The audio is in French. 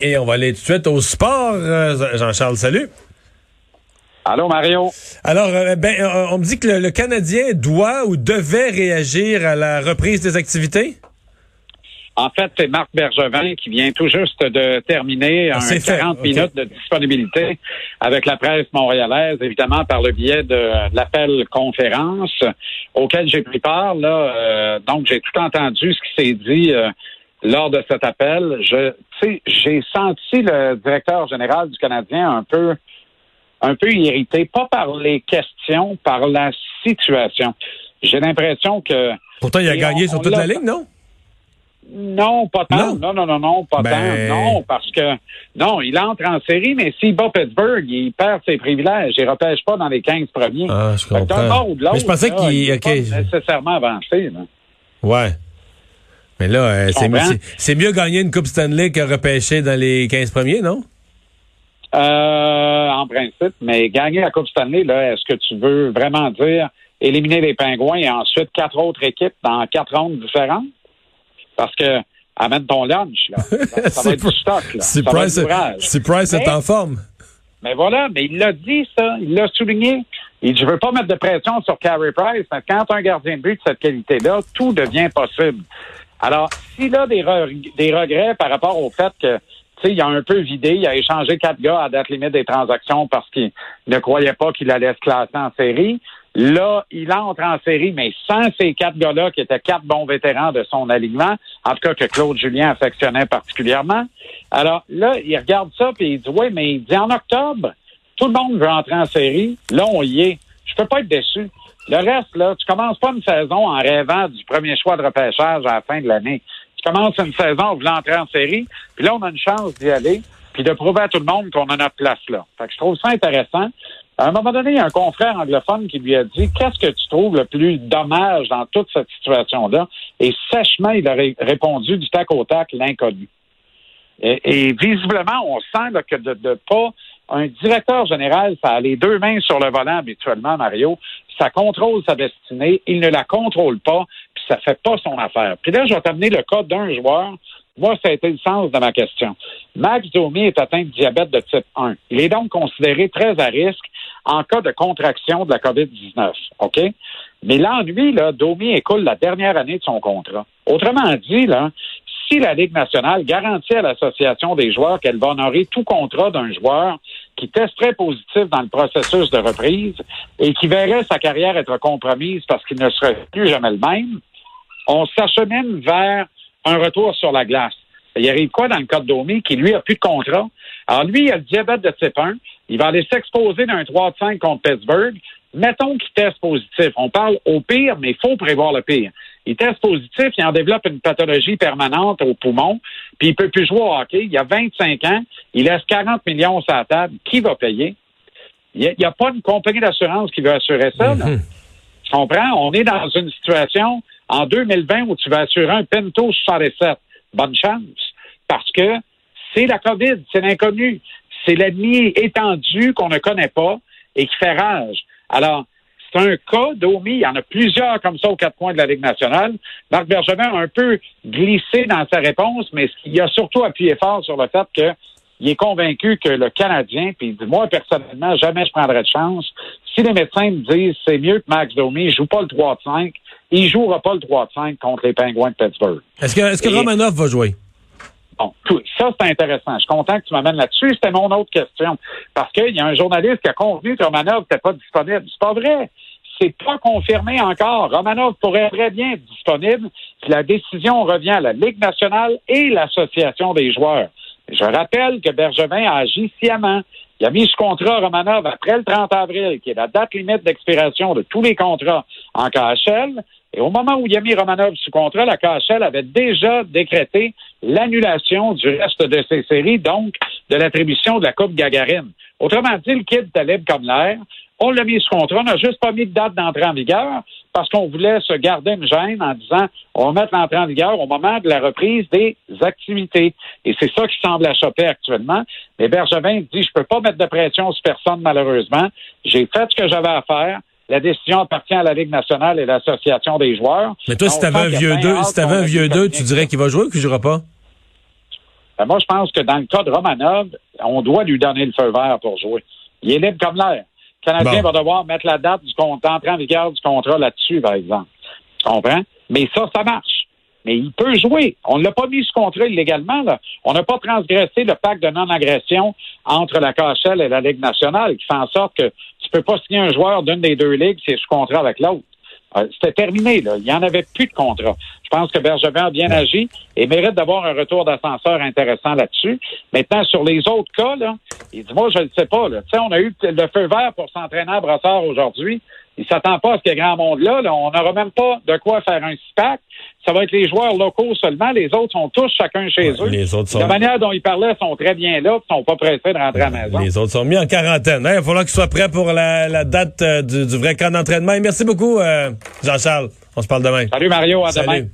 Et on va aller tout de suite au sport. Euh, Jean-Charles, salut. Allô, Mario. Alors, euh, ben, euh, on me dit que le, Canadien doit ou devait réagir à la reprise des activités? En fait, c'est Marc Bergevin qui vient tout juste de terminer ah, un 40 minutes de disponibilité avec la presse montréalaise, évidemment par le biais de, l'appel conférence auquel j'ai pris part. Là, donc, j'ai tout entendu ce qui s'est dit lors de cet appel. Je, j'ai senti le directeur général du Canadien un peu, un peu irrité, pas par les questions, par la situation. J'ai l'impression que. Pourtant, il a gagné sur toute la ligne, non? Non, pas tant. Non, non, non, non, pas ben- tant. Non, parce que non, il entre en série, mais s'il bat Pittsburgh, il perd ses privilèges. Il repêche pas dans les 15 premiers. Ah, je comprends. mais je pensais qu'il pas nécessairement avancé. Là. Ouais. Mais là, euh, c'est mieux gagner une Coupe Stanley que repêcher dans les 15 premiers, non? Euh, en principe, mais gagner la Coupe Stanley, là, est-ce que tu veux vraiment dire éliminer les Pingouins et ensuite quatre autres équipes dans quatre rondes différentes? Parce que amène ton lunch, là. Ça, va être du stock, là. Si Price, si Price est en forme. Mais voilà, mais il l'a dit, ça. Il l'a souligné. Il dit, je veux pas mettre de pression sur Carey Price, mais quand un gardien de but de cette qualité-là, tout devient possible. Alors, s'il a des, regrets par rapport au fait que tu sais, il a un peu vidé, il a échangé quatre gars à date limite des transactions parce qu'il ne croyait pas qu'il allait se classer en série. Là, il entre en série, mais sans ces quatre gars-là, qui étaient quatre bons vétérans de son alignement, en tout cas que Claude Julien affectionnait particulièrement. Alors là, il regarde ça, puis il dit, oui, mais il dit en octobre, tout le monde veut entrer en série. Là, on y est. Je peux pas être déçu. Le reste, là, tu commences pas une saison en rêvant du premier choix de repêchage à la fin de l'année. Tu commences une saison en voulant entrer en série, puis là, on a une chance d'y aller, puis de prouver à tout le monde qu'on a notre place là. Fait que je trouve ça intéressant. À un moment donné, il y a un confrère anglophone qui lui a dit Qu'est-ce que tu trouves le plus dommage dans toute cette situation-là? Et sèchement, il a répondu du tac au tac l'inconnu. Et, visiblement, on sent que de, de pas un directeur général, ça a les deux mains sur le volant habituellement, Mario. Ça contrôle sa destinée, il ne la contrôle pas, puis ça fait pas son affaire. Puis là, je vais t'amener le cas d'un joueur. Moi, ça a été le sens de ma question. Max Domi est atteint de diabète de type 1. Il est donc considéré très à risque en cas de contraction de la COVID-19. OK? Mais l'ennui, Domi écoule la dernière année de son contrat. Autrement dit, là, si la Ligue nationale garantit à l'Association des joueurs qu'elle va honorer tout contrat d'un joueur qui testerait positif dans le processus de reprise et qui verrait sa carrière être compromise parce qu'il ne serait plus jamais le même, on s'achemine vers un retour sur la glace. Il arrive quoi dans le cas de Domi qui, lui, a plus de contrat? Alors, lui, il a le diabète de type 1. Il va aller s'exposer d'un 3 5 contre Pittsburgh. Mettons qu'il teste positif. On parle au pire, mais il faut prévoir le pire. Il teste positif, il en développe une pathologie permanente au poumon, puis il peut plus jouer au hockey. Il a 25 ans, il laisse 40 millions sur la table. Qui va payer? Il n'y a, pas une compagnie d'assurance qui veut assurer ça. Mm-hmm. Tu comprends? On est dans une situation en 2020 où tu vas assurer un Pinto 67. Bonne chance. Parce que c'est la COVID, c'est l'inconnu. C'est l'ennemi étendu qu'on ne connaît pas et qui fait rage. Alors, c'est un cas d'OMI. Il y en a plusieurs comme ça aux quatre coins de la Ligue nationale. Marc Bergevin a un peu glissé dans sa réponse, mais il a surtout appuyé fort sur le fait qu'il est convaincu que le Canadien, puis moi personnellement, jamais je prendrais de chance. Si les médecins me disent c'est mieux que Max Domi, il joue pas le 3-5, il jouera pas le 3-5 contre les Pingouins de Pittsburgh. Est-ce que, est-ce que Romanov va jouer? Bon, ça, c'est intéressant. Je suis content que tu m'amènes là-dessus. C'était mon autre question. Parce qu'il y a un journaliste qui a convenu que Romanov n'était pas disponible. C'est pas vrai. C'est pas confirmé encore. Romanov pourrait très bien être disponible si la décision revient à la Ligue nationale et l'Association des joueurs. Je rappelle que Bergevin a agi sciemment. Il a mis ce contrat Romanov après le 30 avril, qui est la date limite d'expiration de tous les contrats en KHL. Et au moment où il a mis Romanov sous contrat, la KHL avait déjà décrété l'annulation du reste de ces séries, donc de l'attribution de la Coupe Gagarine. Autrement dit, le kid était libre comme l'air. On l'a mis sous contrat, on n'a juste pas mis de date d'entrée en vigueur parce qu'on voulait se garder une gêne en disant on va mettre l'entrée en vigueur au moment de la reprise des activités. Et c'est ça qui semble à choper actuellement. Mais Bergevin dit je peux pas mettre de pression sur personne malheureusement. J'ai fait ce que j'avais à faire. La décision appartient à la Ligue nationale et l'Association des joueurs. Mais toi, si t'avais un vieux 2, si t'avais un vieux 2, tu dirais qu'il va jouer ou qu'il jouera pas? Ben, moi, je pense que dans le cas de Romanov, on doit lui donner le feu vert pour jouer. Il est libre comme l'air. Le Canadien va devoir mettre la date du contrat, en vigueur du contrat là-dessus, par exemple. Tu comprends? Mais ça, ça marche. Mais il peut jouer. On ne l'a pas mis sous contrat illégalement. Là. On n'a pas transgressé le pacte de non-agression entre la KHL et la Ligue nationale, qui fait en sorte que tu peux pas signer un joueur d'une des deux ligues, c'est sous contrat avec l'autre. Euh, c'était terminé, là. Il n'y en avait plus de contrat. Je pense que Bergevin a bien agi et mérite d'avoir un retour d'ascenseur intéressant là-dessus. Maintenant, sur les autres cas, là, il dit, moi, je ne sais pas, là. Tu sais, on a eu le feu vert pour s'entraîner à Brossard aujourd'hui. Il s'attend pas à ce qu'il y ait grand monde là. On n'aura même pas de quoi faire un SPAC. Ça va être les joueurs locaux seulement. Les autres sont tous chacun chez eux. Les autres sont... La manière dont ils parlaient sont très bien là, ils sont pas pressés de rentrer à la maison. Les autres sont mis en quarantaine. Hein? Il va falloir qu'ils soient prêts pour la, date euh, du, vrai camp d'entraînement. merci beaucoup, euh, Jean-Charles. On se parle demain. Salut Mario, à demain.